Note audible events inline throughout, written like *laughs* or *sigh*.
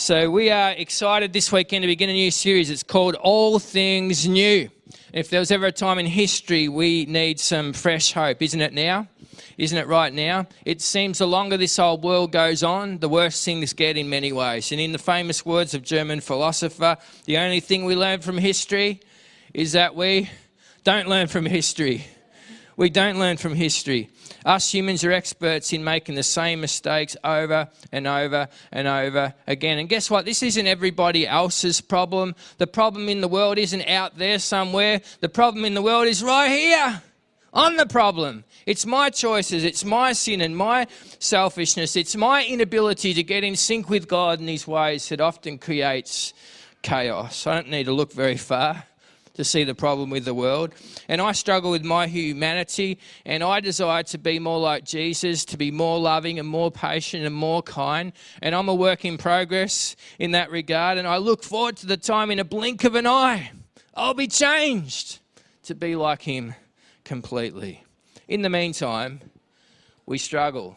So, we are excited this weekend to begin a new series. It's called All Things New. If there was ever a time in history we need some fresh hope, isn't it now? Isn't it right now? It seems the longer this old world goes on, the worse things get in many ways. And in the famous words of German philosopher, the only thing we learn from history is that we don't learn from history. We don't learn from history. Us humans are experts in making the same mistakes over and over and over again. And guess what? This isn't everybody else's problem. The problem in the world isn't out there somewhere. The problem in the world is right here. I'm the problem. It's my choices, it's my sin and my selfishness, it's my inability to get in sync with God and His ways that often creates chaos. I don't need to look very far to see the problem with the world. And I struggle with my humanity, and I desire to be more like Jesus, to be more loving and more patient and more kind. And I'm a work in progress in that regard. And I look forward to the time in a blink of an eye, I'll be changed to be like Him completely. In the meantime, we struggle.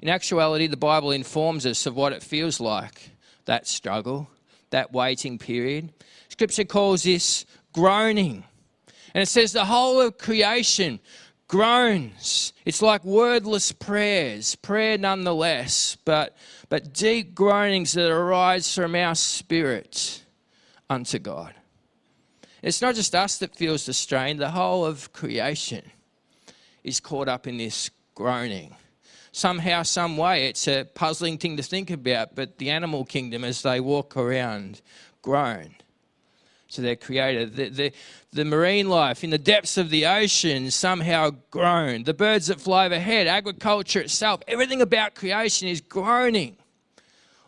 In actuality, the Bible informs us of what it feels like that struggle, that waiting period. Scripture calls this groaning. And it says the whole of creation groans. It's like wordless prayers, prayer nonetheless, but, but deep groanings that arise from our spirit unto God. It's not just us that feels the strain, the whole of creation is caught up in this groaning. Somehow, some way, it's a puzzling thing to think about, but the animal kingdom, as they walk around, groan to their creator. The, the, the marine life in the depths of the ocean somehow groan. The birds that fly overhead, agriculture itself, everything about creation is groaning,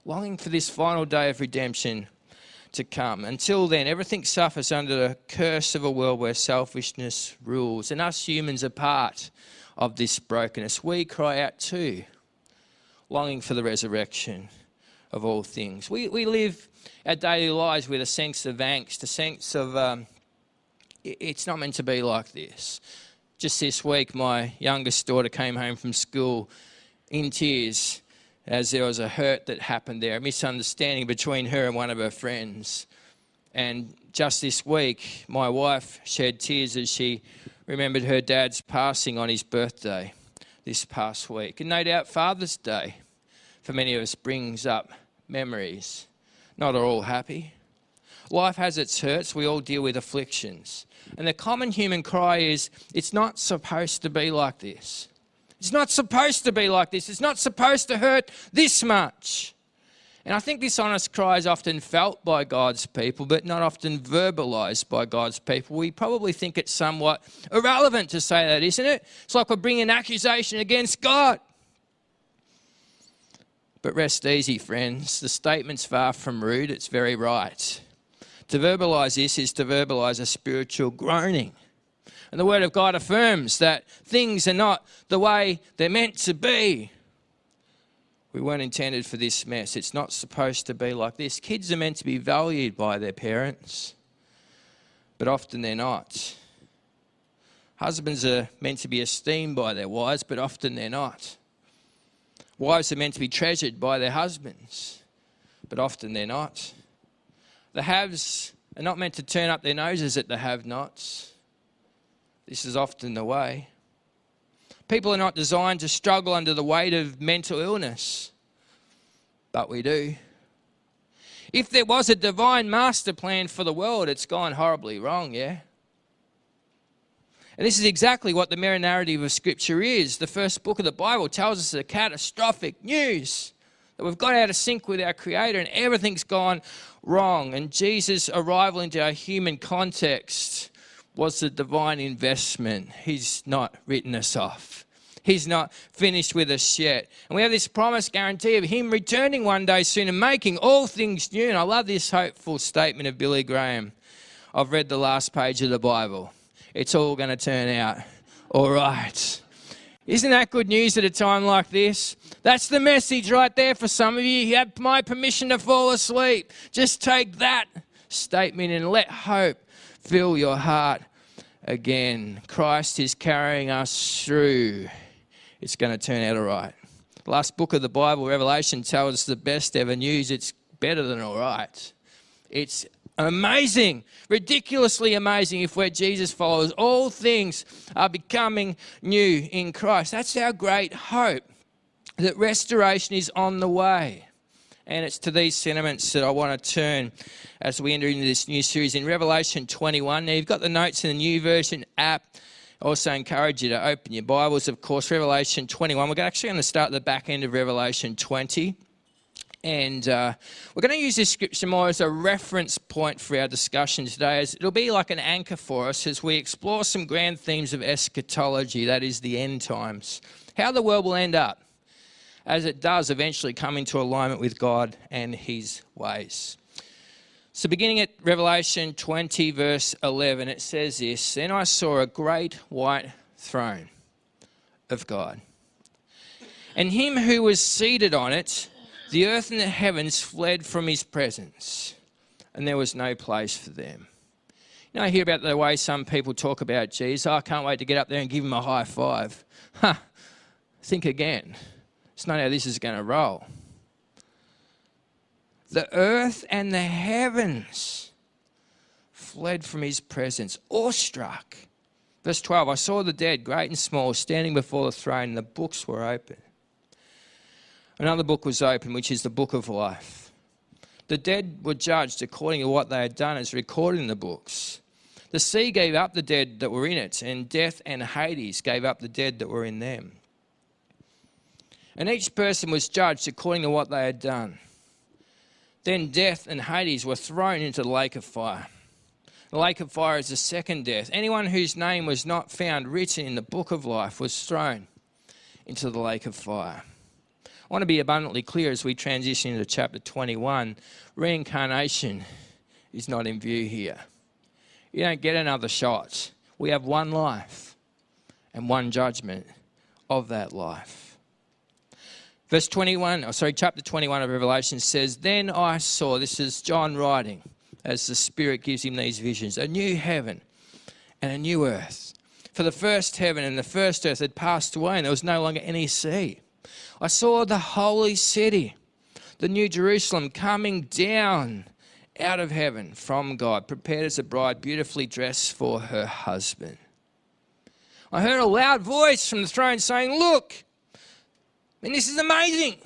longing for this final day of redemption to come. Until then, everything suffers under the curse of a world where selfishness rules. And us humans are part of this brokenness. We cry out too, longing for the resurrection of all things. We, we live our daily lives with a sense of angst, a sense of um, it's not meant to be like this. Just this week, my youngest daughter came home from school in tears as there was a hurt that happened there, a misunderstanding between her and one of her friends. And just this week, my wife shed tears as she remembered her dad's passing on his birthday this past week. And no doubt Father's Day for many of us brings up memories. Not all happy. Life has its hurts. We all deal with afflictions. And the common human cry is, it's not supposed to be like this. It's not supposed to be like this. It's not supposed to hurt this much. And I think this honest cry is often felt by God's people, but not often verbalized by God's people. We probably think it's somewhat irrelevant to say that, isn't it? It's like we're bringing an accusation against God. But rest easy, friends. The statement's far from rude, it's very right. To verbalize this is to verbalize a spiritual groaning. And the Word of God affirms that things are not the way they're meant to be. We weren't intended for this mess. It's not supposed to be like this. Kids are meant to be valued by their parents, but often they're not. Husbands are meant to be esteemed by their wives, but often they're not. Wives are meant to be treasured by their husbands, but often they're not. The haves are not meant to turn up their noses at the have nots. This is often the way. People are not designed to struggle under the weight of mental illness, but we do. If there was a divine master plan for the world, it's gone horribly wrong, yeah? And this is exactly what the mirror narrative of Scripture is. The first book of the Bible tells us the catastrophic news that we've got out of sync with our Creator and everything's gone wrong. And Jesus' arrival into our human context was a divine investment. He's not written us off. He's not finished with us yet. And we have this promise guarantee of Him returning one day soon and making all things new. And I love this hopeful statement of Billy Graham. I've read the last page of the Bible. It's all going to turn out all right. Isn't that good news at a time like this? That's the message right there for some of you. You have my permission to fall asleep. Just take that statement and let hope fill your heart again. Christ is carrying us through. It's going to turn out all right. Last book of the Bible, Revelation, tells us the best ever news. It's better than all right. It's amazing, ridiculously amazing if we're Jesus followers. All things are becoming new in Christ. That's our great hope that restoration is on the way. And it's to these sentiments that I want to turn as we enter into this new series in Revelation 21. Now, you've got the notes in the YouVersion app. I also encourage you to open your Bibles, of course, Revelation 21. We're actually going to start the back end of Revelation 20. And uh, we're going to use this scripture more as a reference point for our discussion today. As it'll be like an anchor for us as we explore some grand themes of eschatology, that is, the end times. How the world will end up as it does eventually come into alignment with God and His ways. So, beginning at Revelation 20, verse 11, it says this Then I saw a great white throne of God, and him who was seated on it the earth and the heavens fled from his presence, and there was no place for them. You know, I hear about the way some people talk about Jesus. I can't wait to get up there and give him a high five. Huh. Think again. It's not how this is going to roll. The earth and the heavens fled from his presence, awestruck. Verse 12 I saw the dead, great and small, standing before the throne, and the books were open. Another book was opened, which is the book of life. The dead were judged according to what they had done, as recorded in the books. The sea gave up the dead that were in it, and death and Hades gave up the dead that were in them. And each person was judged according to what they had done. Then death and Hades were thrown into the lake of fire. The lake of fire is the second death. Anyone whose name was not found written in the book of life was thrown into the lake of fire. I want to be abundantly clear as we transition into chapter 21. Reincarnation is not in view here. You don't get another shot. We have one life and one judgment of that life. Verse 21, oh sorry, chapter 21 of Revelation says, Then I saw, this is John writing, as the Spirit gives him these visions, a new heaven and a new earth. For the first heaven and the first earth had passed away, and there was no longer any sea. I saw the holy city, the new Jerusalem, coming down out of heaven from God, prepared as a bride beautifully dressed for her husband. I heard a loud voice from the throne saying, Look, and this is amazing.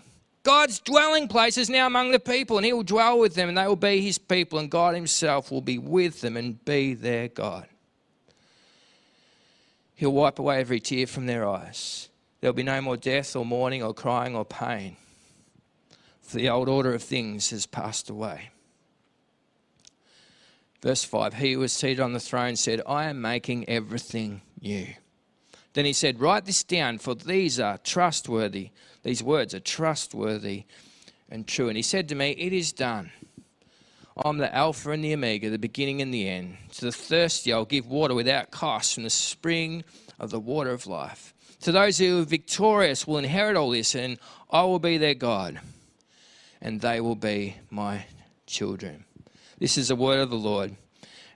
God's dwelling place is now among the people, and He will dwell with them, and they will be His people, and God Himself will be with them and be their God. He'll wipe away every tear from their eyes. There'll be no more death or mourning or crying or pain, for the old order of things has passed away. Verse 5 He who was seated on the throne said, I am making everything new. Then he said, Write this down, for these are trustworthy. These words are trustworthy and true. And he said to me, It is done. I'm the Alpha and the Omega, the beginning and the end. To the thirsty, I'll give water without cost from the spring of the water of life. To those who are victorious will inherit all this, and I will be their God, and they will be my children. This is the word of the Lord.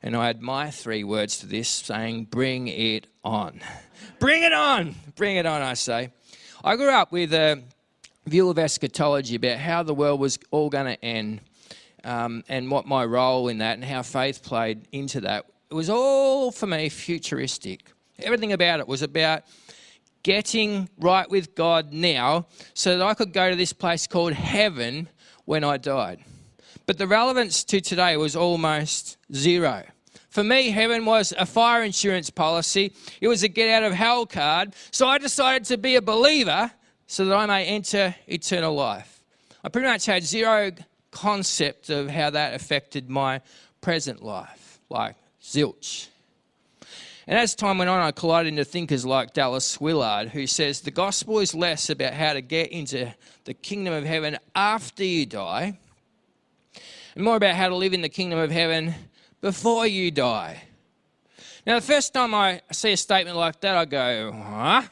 And I add my three words to this, saying, Bring it on. Bring it on. Bring it on, I say. I grew up with a view of eschatology about how the world was all going to end um, and what my role in that and how faith played into that. It was all, for me, futuristic. Everything about it was about getting right with God now so that I could go to this place called heaven when I died. But the relevance to today was almost zero. For me, heaven was a fire insurance policy. It was a get out of hell card. So I decided to be a believer so that I may enter eternal life. I pretty much had zero concept of how that affected my present life, like zilch. And as time went on, I collided into thinkers like Dallas Willard, who says the gospel is less about how to get into the kingdom of heaven after you die, more about how to live in the kingdom of heaven before you die. Now, the first time I see a statement like that, I go, huh?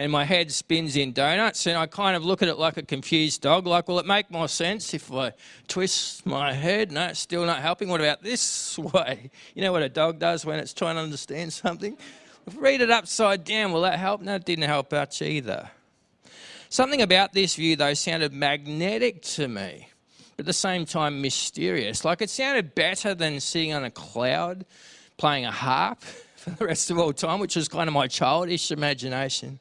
and my head spins in donuts, and I kind of look at it like a confused dog. Like, will it make more sense if I twist my head? No, it's still not helping. What about this *laughs* way? You know what a dog does when it's trying to understand something? Read it upside down, will that help? No, it didn't help much either. Something about this view, though, sounded magnetic to me, but at the same time mysterious. Like it sounded better than sitting on a cloud playing a harp *laughs* for the rest of all time, which was kind of my childish imagination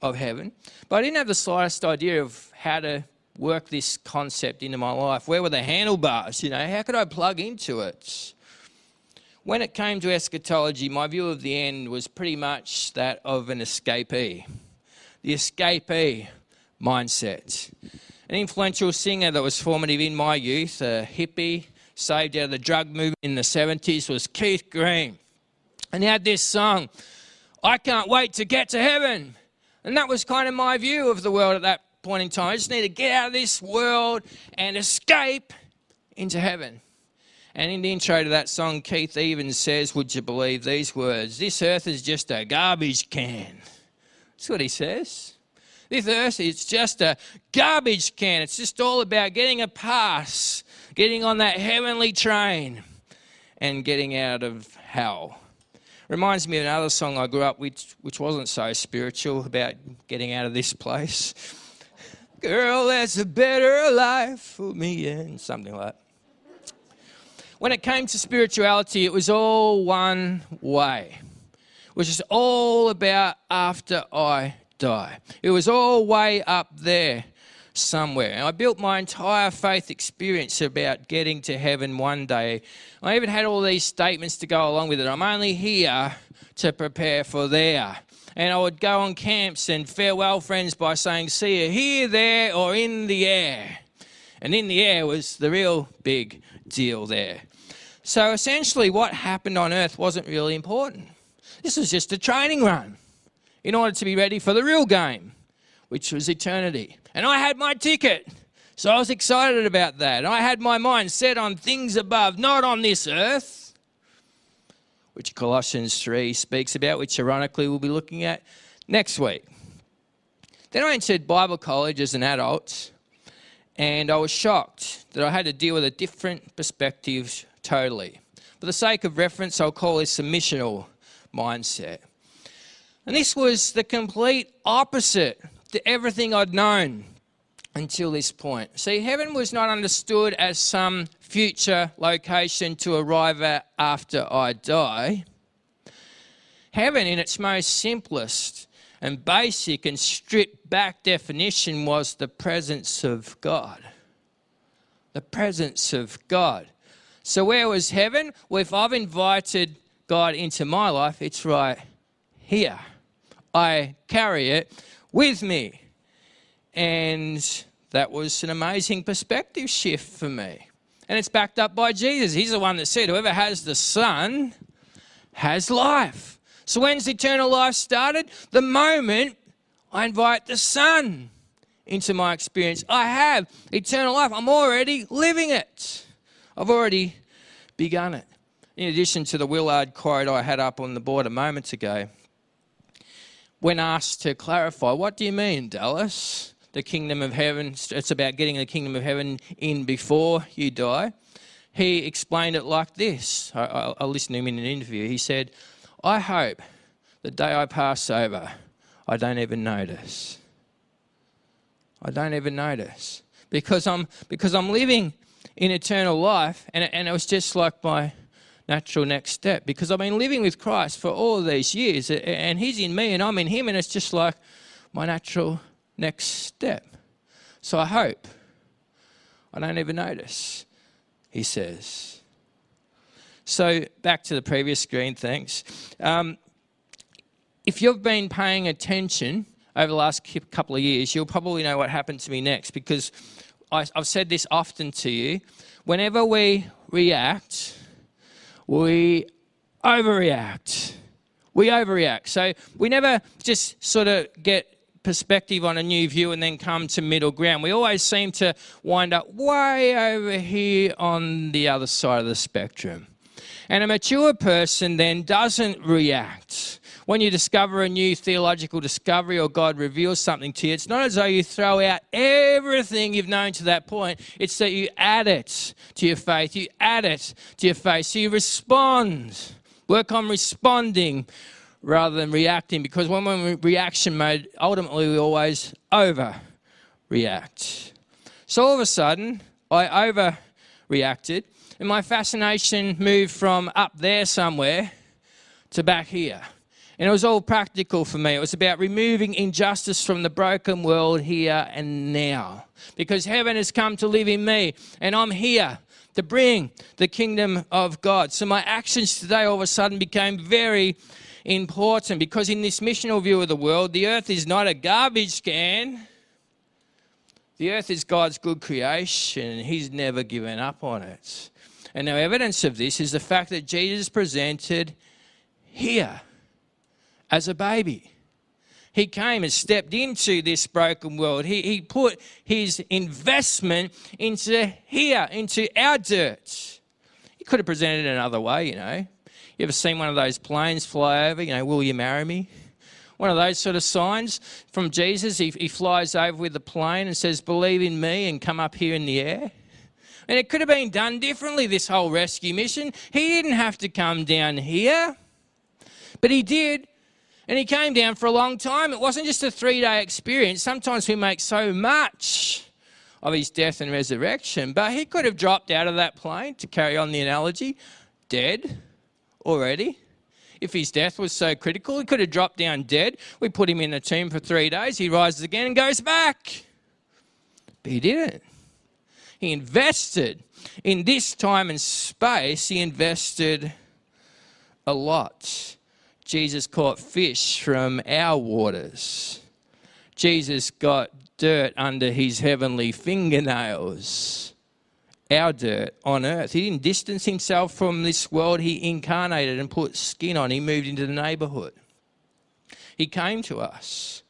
of heaven. But I didn't have the slightest idea of how to work this concept into my life. Where were the handlebars? You know, how could I plug into it? When it came to eschatology, my view of the end was pretty much that of an escapee. The escapee mindset. An influential singer that was formative in my youth, a hippie, saved out of the drug movement in the 70s, was Keith Green. And he had this song, I can't wait to get to heaven. And that was kind of my view of the world at that point in time. I just need to get out of this world and escape into heaven. And in the intro to that song, Keith even says, Would you believe these words? This earth is just a garbage can. That's what he says. This earth is just a garbage can. It's just all about getting a pass, getting on that heavenly train, and getting out of hell. Reminds me of another song I grew up with, which wasn't so spiritual, about getting out of this place. Girl, there's a better life for me, and something like that when it came to spirituality, it was all one way. which is all about after I die. It was all way up there somewhere. And I built my entire faith experience about getting to heaven one day. I even had all these statements to go along with it. I'm only here to prepare for there. And I would go on camps and farewell friends by saying, See you here, there, or in the air. And in the air was the real big deal there. So essentially, what happened on earth wasn't really important. This was just a training run in order to be ready for the real game, which was eternity. And I had my ticket. So I was excited about that. I had my mind set on things above, not on this earth, which Colossians 3 speaks about, which ironically we'll be looking at next week. Then I entered Bible college as an adult, and I was shocked that I had to deal with a different perspective totally. For the sake of reference, I'll call this a missional mindset. And this was the complete opposite to everything I'd known until this point. See, heaven was not understood as some future location to arrive at after I die. Heaven, in its most simplest and basic and stripped back definition, was the presence of God. The presence of God. So, where was heaven? Well, if I've invited God into my life, it's right here. I carry it with me. And that was an amazing perspective shift for me. And it's backed up by Jesus. He's the one that said, Whoever has the Son has life. So, when's eternal life started? The moment I invite the Son into my experience. I have eternal life. I'm already living it. I've already begun it. In addition to the Willard quote I had up on the board a moment ago, when asked to clarify, what do you mean, Dallas? The kingdom of heaven, it's about getting the kingdom of heaven in before you die. He explained it like this. I, I listened to him in an interview. He said, I hope the day I pass over, I don't even notice. I don't even notice because I'm because I'm living in eternal life. And, and it was just like my natural next step because I've been living with Christ for all these years and He's in me and I'm in Him, and it's just like my natural next step. So I hope I don't even notice, He says. So back to the previous screen, thanks. Um, if you've been paying attention over the last couple of years, you'll probably know what happened to me next because I, have said this often to you. Whenever we react, we overreact. We overreact. So we never just sort of get perspective on a new view and then come to middle ground. We always seem to wind up way over here on the other side of the spectrum. And a mature person then doesn't react when you discover a new theological discovery or God reveals something to you, it's not as though you throw out everything you've known to that point. It's that you add it to your faith. You add it to your faith. So you respond. Work on responding rather than reacting because when we're in reaction mode, ultimately we always overreact. So all of a sudden, I overreacted and my fascination moved from up there somewhere to back here. And it was all practical for me. It was about removing injustice from the broken world here and now. Because heaven has come to live in me, and I'm here to bring the kingdom of God. So my actions today all of a sudden became very important because in this missional view of the world, the earth is not a garbage can. The earth is God's good creation, and He's never given up on it. And now, evidence of this is the fact that Jesus presented here as a baby. He came and stepped into this broken world. He, he put his investment into here, into our dirt. He could have presented it another way, you know. You ever seen one of those planes fly over, you know, will you marry me? One of those sort of signs from Jesus. He, he flies over with the plane and says, Believe in me and come up here in the air. And it could have been done differently, this whole rescue mission. He didn't have to come down here, but he did and he came down for a long time. It wasn't just a three day experience. Sometimes we make so much of his death and resurrection, but he could have dropped out of that plane, to carry on the analogy, dead already. If his death was so critical, he could have dropped down dead. We put him in a tomb for three days. He rises again and goes back. But he didn't. He invested in this time and space, he invested a lot. Jesus caught fish from our waters. Jesus got dirt under his heavenly fingernails, our dirt on earth. He didn't distance himself from this world, he incarnated and put skin on. He moved into the neighborhood. He came to us.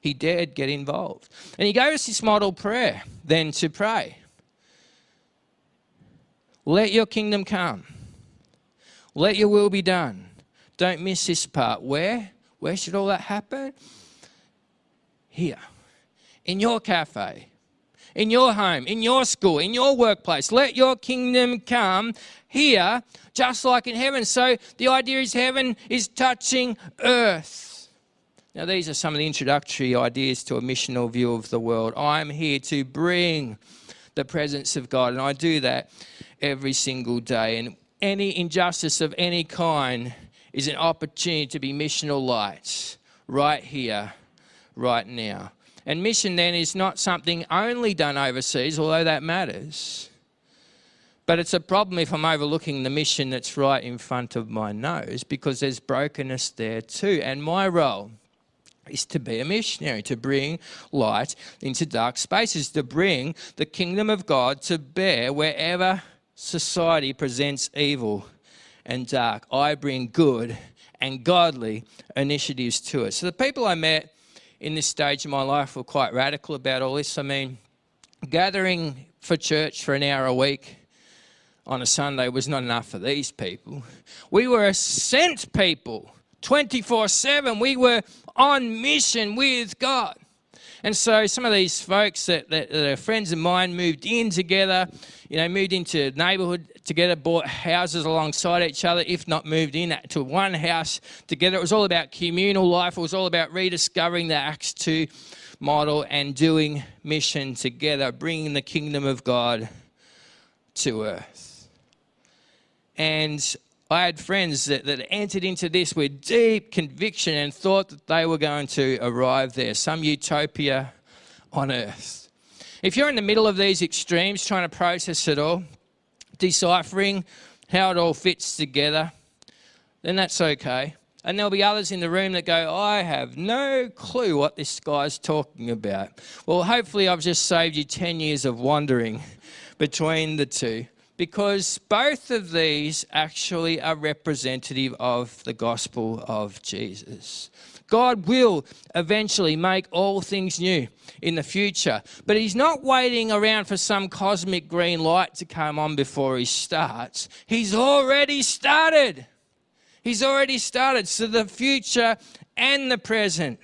He dared get involved. And he gave us this model prayer then to pray. Let your kingdom come. Let your will be done don't miss this part. Where? Where should all that happen? Here. In your cafe, in your home, in your school, in your workplace. Let your kingdom come here, just like in heaven. So the idea is heaven is touching earth. Now, these are some of the introductory ideas to a missional view of the world. I'm here to bring the presence of God, and I do that every single day. And any injustice of any kind is an opportunity to be missional lights right here, right now. And mission then is not something only done overseas, although that matters. But it's a problem if I'm overlooking the mission that's right in front of my nose because there's brokenness there too. And my role is to be a missionary, to bring light into dark spaces, to bring the kingdom of God to bear wherever society presents evil and dark. I bring good and godly initiatives to it. So the people I met in this stage of my life were quite radical about all this. I mean, gathering for church for an hour a week on a Sunday was not enough for these people. We were a sent people 24 7. We were on mission with God. And so some of these folks that, that, that, are friends of mine moved in together, you know, moved into neighborhood together, bought houses alongside each other, if not moved in to one house together. It was all about communal life. It was all about rediscovering the Acts 2 model and doing mission together, bringing the kingdom of God to earth. And I had friends that, that entered into this with deep conviction and thought that they were going to arrive there, some utopia on earth. If you're in the middle of these extremes, trying to process it all, deciphering how it all fits together, then that's okay. And there'll be others in the room that go, I have no clue what this guy's talking about. Well, hopefully, I've just saved you 10 years of wandering between the two because both of these actually are representative of the gospel of Jesus. God will eventually make all things new in the future, but He's not waiting around for some cosmic green light to come on before He starts. He's already started. He's already started. So the future and the present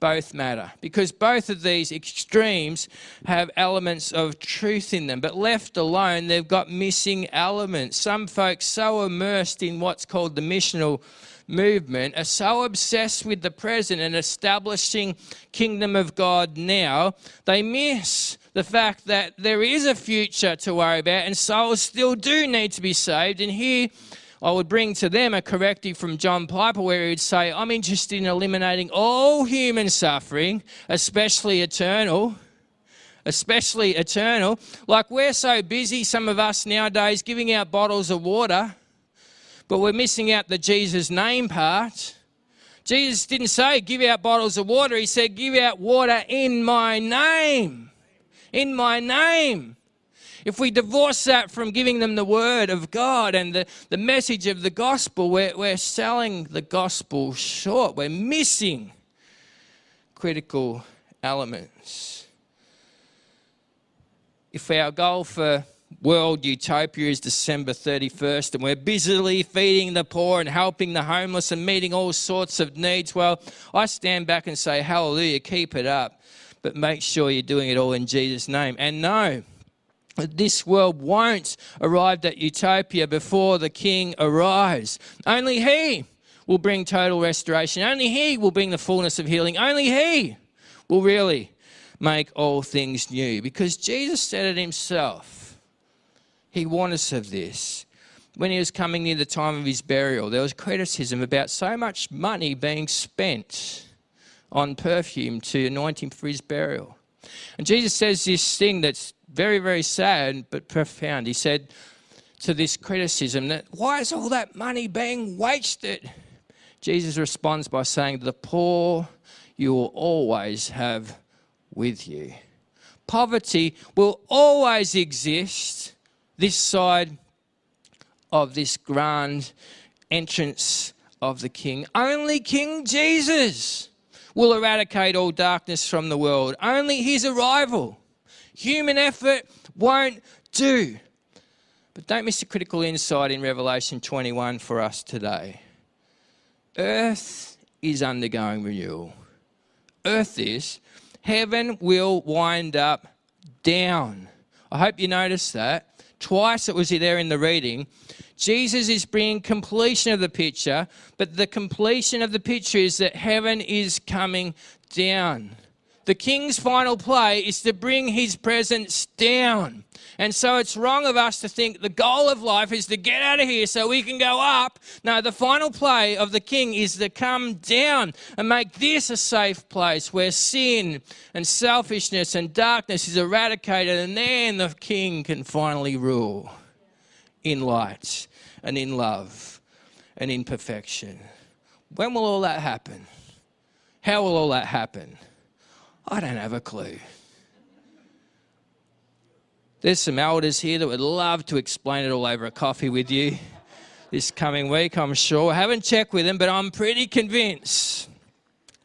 both matter because both of these extremes have elements of truth in them, but left alone, they've got missing elements. Some folks so immersed in what's called the missional movement are so obsessed with the present and establishing kingdom of God now, they miss the fact that there is a future to worry about and souls still do need to be saved. And here I would bring to them a corrective from John Piper where he would say, I'm interested in eliminating all human suffering, especially eternal. Especially eternal. Like we're so busy, some of us nowadays, giving out bottles of water, but we're missing out the Jesus name part. Jesus didn't say, give out bottles of water. He said, give out water in my name. In my name. If we divorce that from giving them the word of God and the, the message of the gospel, we're, we're selling the gospel short. We're missing critical elements. If our goal for world utopia is December 31st and we're busily feeding the poor and helping the homeless and meeting all sorts of needs, well, I stand back and say, Hallelujah, keep it up. But make sure you're doing it all in Jesus' name. And no, this world won't arrive at utopia before the king arrives. Only he will bring total restoration. Only he will bring the fullness of healing. Only he will really make all things new. Because Jesus said it himself. He warned us of this. When he was coming near the time of his burial, there was criticism about so much money being spent on perfume to anoint him for his burial. And Jesus says this thing that's very, very sad but profound. He said to this criticism that why is all that money being wasted? Jesus responds by saying, The poor you will always have with you. Poverty will always exist this side of this grand entrance of the King. Only King Jesus will eradicate all darkness from the world. Only his arrival Human effort won't do. But don't miss a critical insight in Revelation 21 for us today. Earth is undergoing renewal. Earth is. Heaven will wind up down. I hope you noticed that. Twice it was there in the reading. Jesus is bringing completion of the picture, but the completion of the picture is that heaven is coming down. The king's final play is to bring his presence down. And so it's wrong of us to think the goal of life is to get out of here so we can go up. No, the final play of the king is to come down and make this a safe place where sin and selfishness and darkness is eradicated, and then the king can finally rule in light and in love and in perfection. When will all that happen? How will all that happen? I don't have a clue. There's some elders here that would love to explain it all over a coffee with you this coming week, I'm sure. I haven't checked with them, but I'm pretty convinced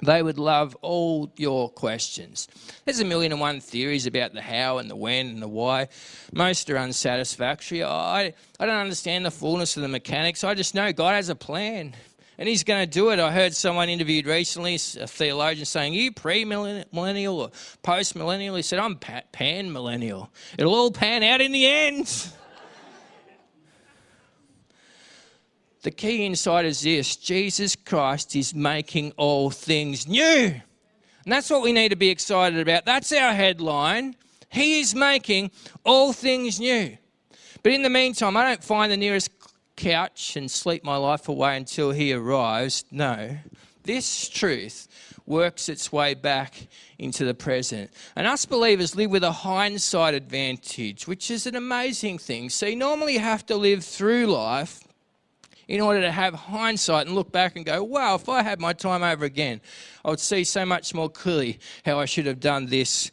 they would love all your questions. There's a million and one theories about the how and the when and the why. Most are unsatisfactory. I, I don't understand the fullness of the mechanics. I just know God has a plan and he's going to do it. I heard someone interviewed recently, a theologian, saying, you pre millennial or post millennial? He said, I'm pan millennial. It'll all pan out in the end. the key insight is this Jesus Christ is making all things new. And that's what we need to be excited about. That's our headline. He is making all things new. But in the meantime, I don't find the nearest couch and sleep my life away until he arrives. No, this truth works its way back into the present. And us believers live with a hindsight advantage, which is an amazing thing. So you normally have to live through life in order to have hindsight and look back and go, wow, if I had my time over again, I would see so much more clearly how I should have done this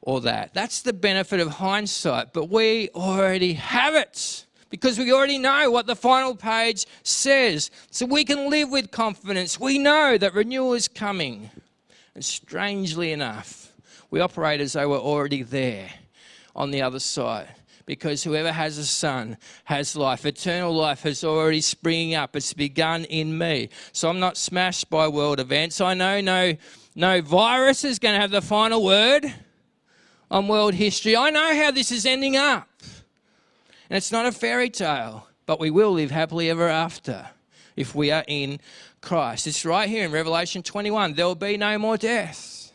or that. That's the benefit of hindsight, but we already have it because we already know what the final page says. So we can live with confidence. We know that renewal is coming. And strangely enough, we operate as though we're already there on the other side. Because whoever has a son has life. Eternal life has already springing up. It's begun in me. So I'm not smashed by world events. I know no No virus is going to have the final word on world history. I know how this is ending up. And it's not a fairy tale, but we will live happily ever after if we are in Christ. It's right here in Revelation 21. There will be no more death,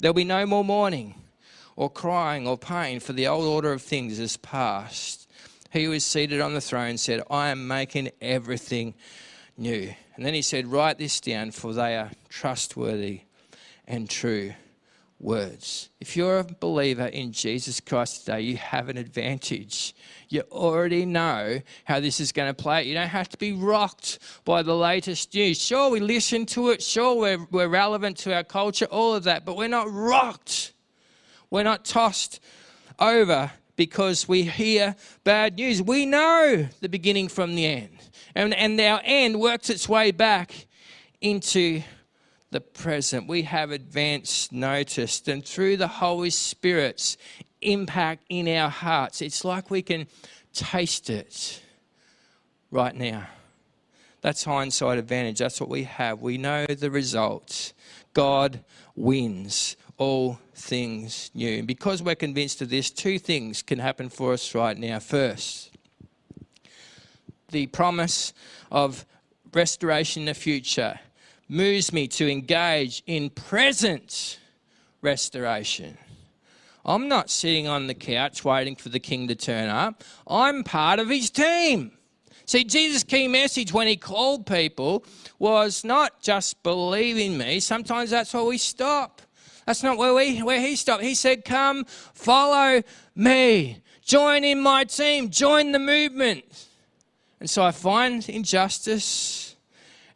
there'll be no more mourning or crying or pain, for the old order of things is past. He who is seated on the throne said, I am making everything new. And then he said, Write this down, for they are trustworthy and true words. If you're a believer in Jesus Christ today, you have an advantage. You already know how this is going to play. You don't have to be rocked by the latest news. Sure, we listen to it. Sure, we're, we're relevant to our culture, all of that, but we're not rocked. We're not tossed over because we hear bad news. We know the beginning from the end. And, and our end works its way back into the present. We have advanced notice, and through the Holy Spirit's impact in our hearts, it's like we can taste it right now. That's hindsight advantage. That's what we have. We know the results. God wins all things new. And because we're convinced of this, two things can happen for us right now. First, the promise of restoration in the future moves me to engage in present restoration. I'm not sitting on the couch waiting for the king to turn up. I'm part of his team. See, Jesus' key message when he called people was not just believe in me. Sometimes that's where we stop. That's not where, we, where he stopped. He said, Come, follow me. Join in my team. Join the movement. And so I find injustice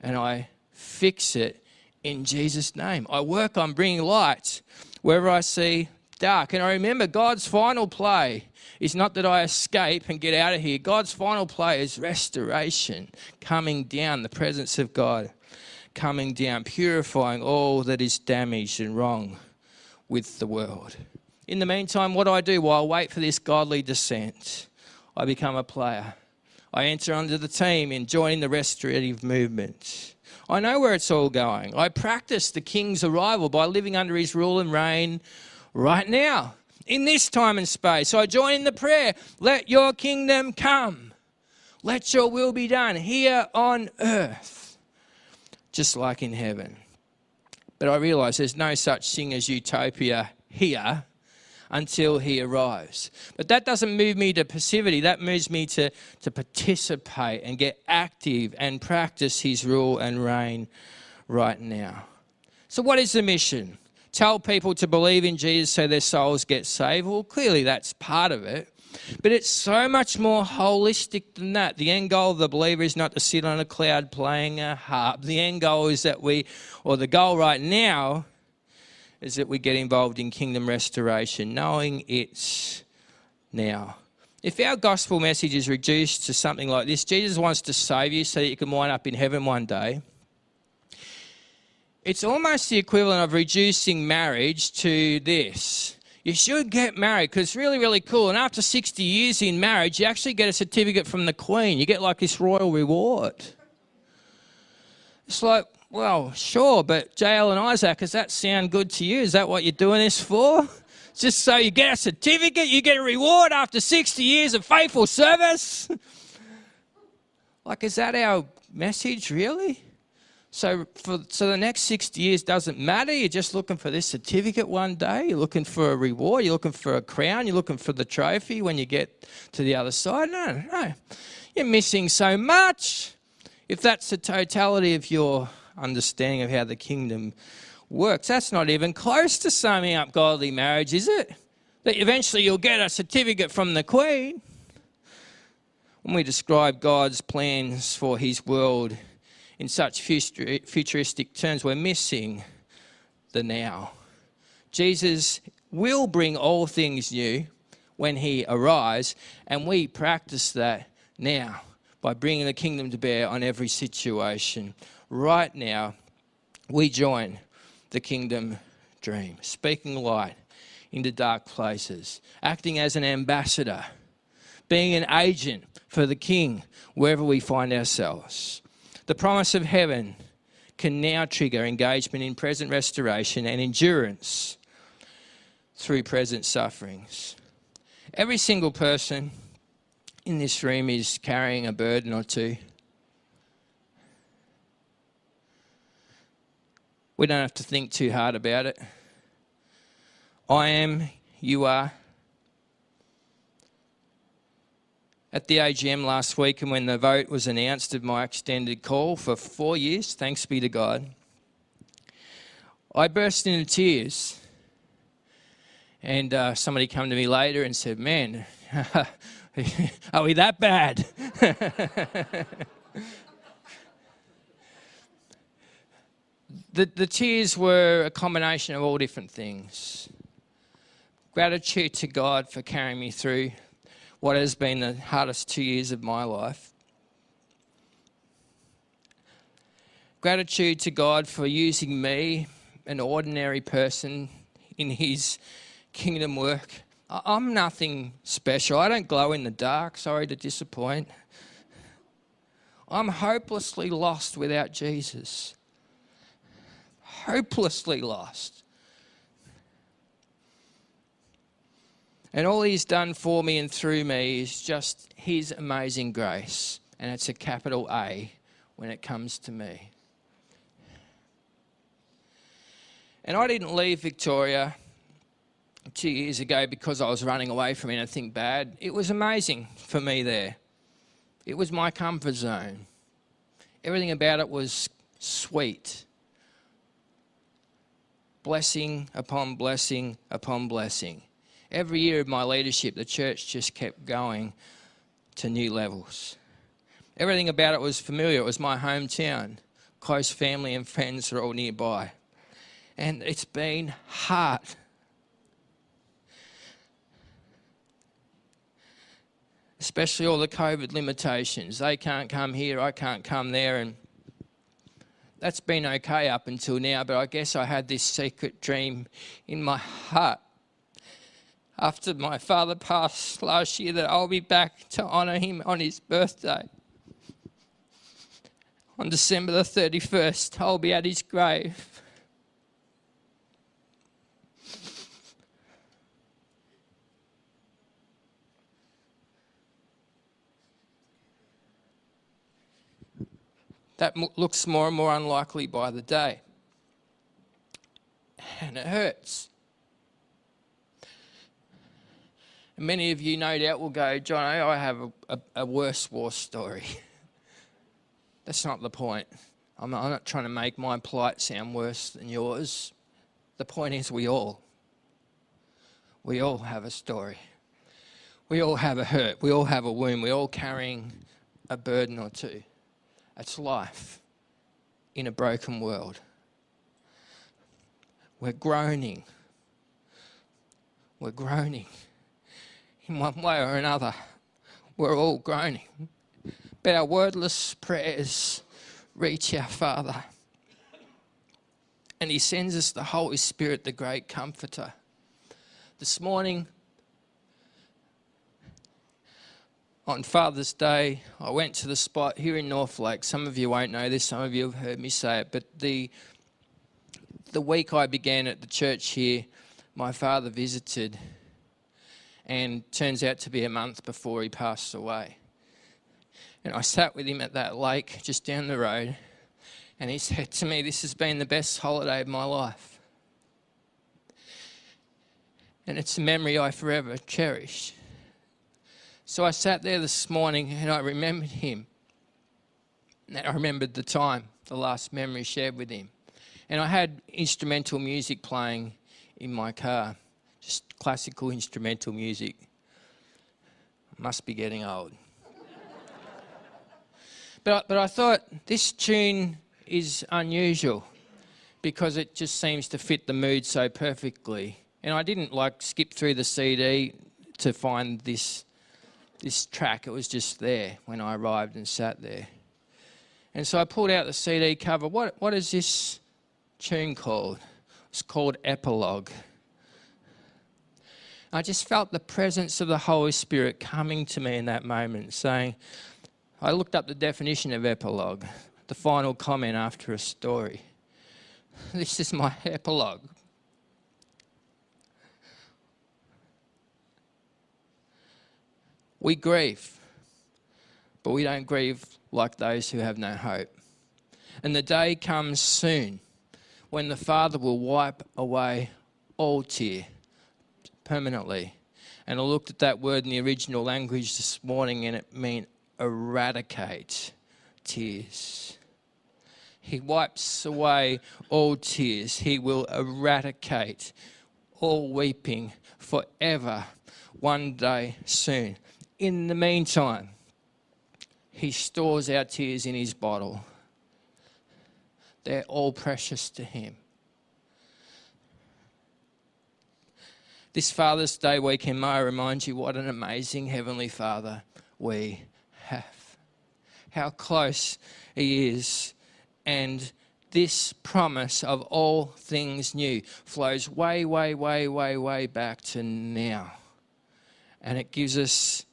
and I fix it in Jesus' name. I work on bringing light wherever I see dark. And I remember God's final play is not that I escape and get out of here. God's final play is restoration, coming down, the presence of God coming down, purifying all that is damaged and wrong with the world. In the meantime, what do I do while I wait for this godly descent? I become a player. I enter under the team in joining the restorative movement. I know where it's all going. I practice the king's arrival by living under his rule and reign right now, in this time and space. I join in the prayer let your kingdom come, let your will be done here on earth, just like in heaven. But I realize there's no such thing as utopia here until he arrives. But that doesn't move me to passivity, that moves me to, to participate and get active and practice his rule and reign right now. So, what is the mission? Tell people to believe in Jesus so their souls get saved. Well, clearly that's part of it. But it's so much more holistic than that. The end goal of the believer is not to sit on a cloud playing a harp. The end goal is that we, or the goal right now, is that we get involved in kingdom restoration, knowing it's now. If our gospel message is reduced to something like this, Jesus wants to save you so that you can wind up in heaven one day. It's almost the equivalent of reducing marriage to this. You should get married because it's really, really cool. And after 60 years in marriage, you actually get a certificate from the Queen. You get like this royal reward. It's like, well, sure, but JL and Isaac, does that sound good to you? Is that what you're doing this for? Just so you get a certificate, you get a reward after 60 years of faithful service? like, is that our message, really? So, for, so the next 60 years doesn't matter. You're just looking for this certificate one day. You're looking for a reward. You're looking for a crown. You're looking for the trophy when you get to the other side. No, no. You're missing so much. If that's the totality of your understanding of how the kingdom works. That's not even close to summing up godly marriage, is it? That eventually you'll get a certificate from the Queen. When we describe God's plans for his world in such futuristic terms, we're missing the now. Jesus will bring all things new when he arrives, and we practice that now by bringing the kingdom to bear on every situation right now, we join the kingdom dream, speaking light into dark places, acting as an ambassador, being an agent for the king wherever we find ourselves. The promise of heaven can now trigger engagement in present restoration and endurance through present sufferings. Every single person in this room is carrying a burden or two. We don't have to think too hard about it. I am, you are. At the AGM last week, and when the vote was announced of my extended call for four years, thanks be to God, I burst into tears. And uh, somebody came to me later and said, Man, *laughs* *laughs* are we that bad? *laughs* the, the tears were a combination of all different things. Gratitude to God for carrying me through what has been the hardest two years of my life. Gratitude to God for using me, an ordinary person, in His kingdom work. I'm nothing special. I don't glow in the dark. Sorry to disappoint. I'm hopelessly lost without Jesus hopelessly lost. And all he's done for me and through me is just his amazing grace. And it's a capital A when it comes to me. And I didn't leave Victoria two years ago because I was running away from anything bad. It was amazing for me there. It was my comfort zone. Everything about it was sweet blessing upon blessing upon blessing. Every year of my leadership, the church just kept going to new levels. Everything about it was familiar. It was my hometown. Close family and friends were all nearby. And it's been hard. Especially all the COVID limitations. They can't come here, I can't come there. And that's been okay up until now, but I guess I had this secret dream in my heart after my father passed last year that I'll be back to honour him on his birthday. On December the 31st, I'll be at his grave. That looks more and more unlikely by the day. And it hurts. And many of you, no doubt, will go, John, I have a, a, a worse war story. *laughs* That's not the point. I'm not, I'm not trying to make my plight sound worse than yours. The point is, we all, we all have a story. We all have a hurt. We all have a wound. We're all carrying a burden or two. It's life in a broken world. We're groaning. We're groaning in one way or another. We're all groaning. But our wordless prayers reach our Father. And He sends us the Holy Spirit, the great comforter. This morning, on Father's Day, I went to the spot here in Northlake. Some of you won't know this, some of you have heard me say it, but the the week I began at the church here, my father visited, and turns out to be a month before he passed away. And I sat with him at that lake just down the road, and he *laughs* said to me, This has been the best holiday of my life. And it's a memory I forever cherish. So I sat there this morning and I remembered him. And I remembered the time, the last memory shared with him. And I had instrumental music playing in my car, just classical instrumental music. Must be getting old. but, but I thought this tune is unusual because it just seems to fit the mood so perfectly. And I didn't like skip through the CD to find this this track. It was just there when I arrived and sat there. And so I pulled out the CD cover. What, what is this tune called? It's called Epilogue. I just felt the presence of the Holy Spirit coming to me in that moment, saying, I looked up the definition of epilogue. the final comment after a story. *laughs* This is my epilogue. We grieve, but we don't grieve like those who have no hope. And the day comes soon when the Father will wipe away all tear permanently. And I looked at that word in the original language this morning and it meant eradicate tears. He wipes away all tears. He will eradicate all weeping forever one day soon. In the meantime, he stores our tears in his bottle. They're all precious to him. This Father's Day weekend, may I remind you what an amazing Heavenly Father we have. How close He is. And this promise of all things new flows way, way, way, way, way back to now. And it gives us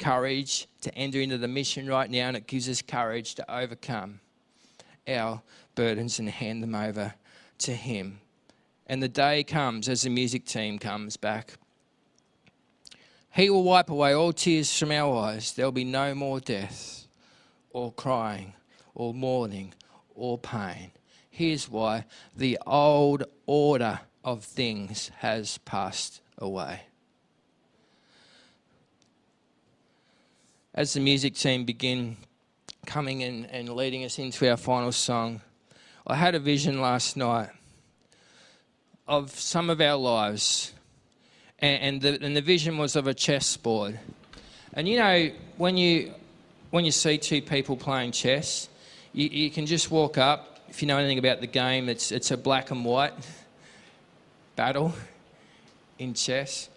courage to enter into the mission right now, and it gives us courage to overcome our burdens and hand them over to Him. And the day comes as the music team comes back. He will wipe away all tears from our eyes. There'll be no more death, or crying, or mourning, or pain. Here's why the old order of things has passed away. As the music team begin coming in and leading us into our final song, I had a vision last night of some of our lives, and, and, the, and the vision was of a chessboard. And you know, when you when you see two people playing chess, you, you can just walk up. If you know anything about the game, it's it's a black and white battle in chess.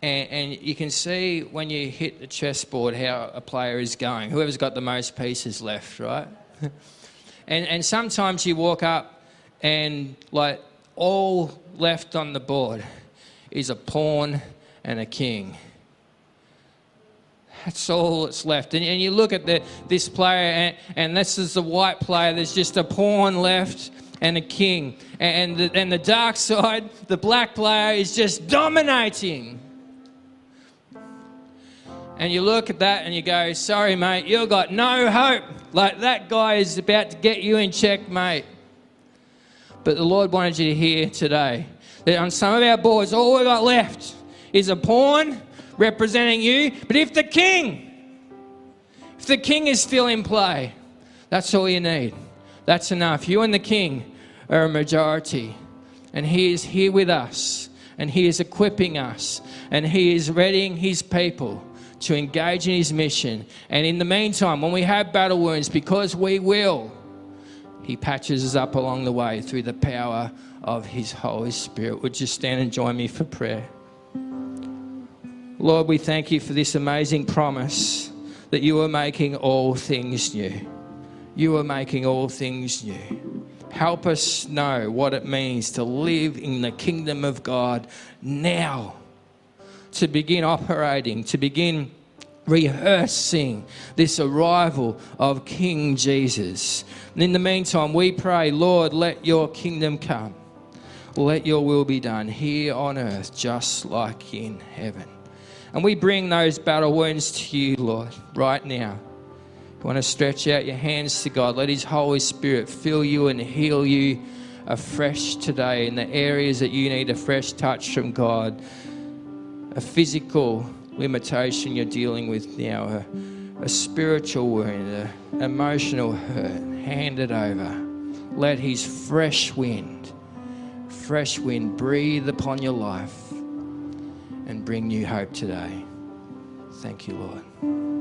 And, and, you can see when you hit the chessboard how a player is going. Whoever's got the most pieces left, right? *laughs* and, and sometimes you walk up and like all left on the board is a pawn and a king. That's all that's left. And, and you look at the, this player, and, and, this is the white player, there's just a pawn left and a king. And, the, and the dark side, the black player, is just dominating. And you look at that and you go, sorry, mate, you've got no hope. Like that guy is about to get you in check, mate. But the Lord wanted you to hear today that on some of our boards, all we've got left is a pawn representing you. But if the king, if the king is still in play, that's all you need. That's enough. You and the king are a majority. And he is here with us. And he is equipping us. And he is readying his people to engage in his mission. And in the meantime, when we have battle wounds, because we will, he patches us up along the way through the power of His Holy Spirit. Would you stand and join me for prayer? Lord, we thank you for this amazing promise that you are making all things new. You are making all things new. Help us know what it means to live in the kingdom of God now, to begin operating, to begin rehearsing this arrival of King Jesus. And in the meantime, we pray, Lord, let your kingdom come. Let your will be done here on earth, just like in heaven. And we bring those battle wounds to you, Lord, right now. You want to stretch out your hands to God. Let His Holy Spirit fill you and heal you afresh today in the areas that you need a fresh touch from God. A physical limitation you're dealing with now, a, a spiritual wound, an emotional hurt, hand it over. Let His fresh wind, fresh wind breathe upon your life and bring new hope today. Thank you, Lord.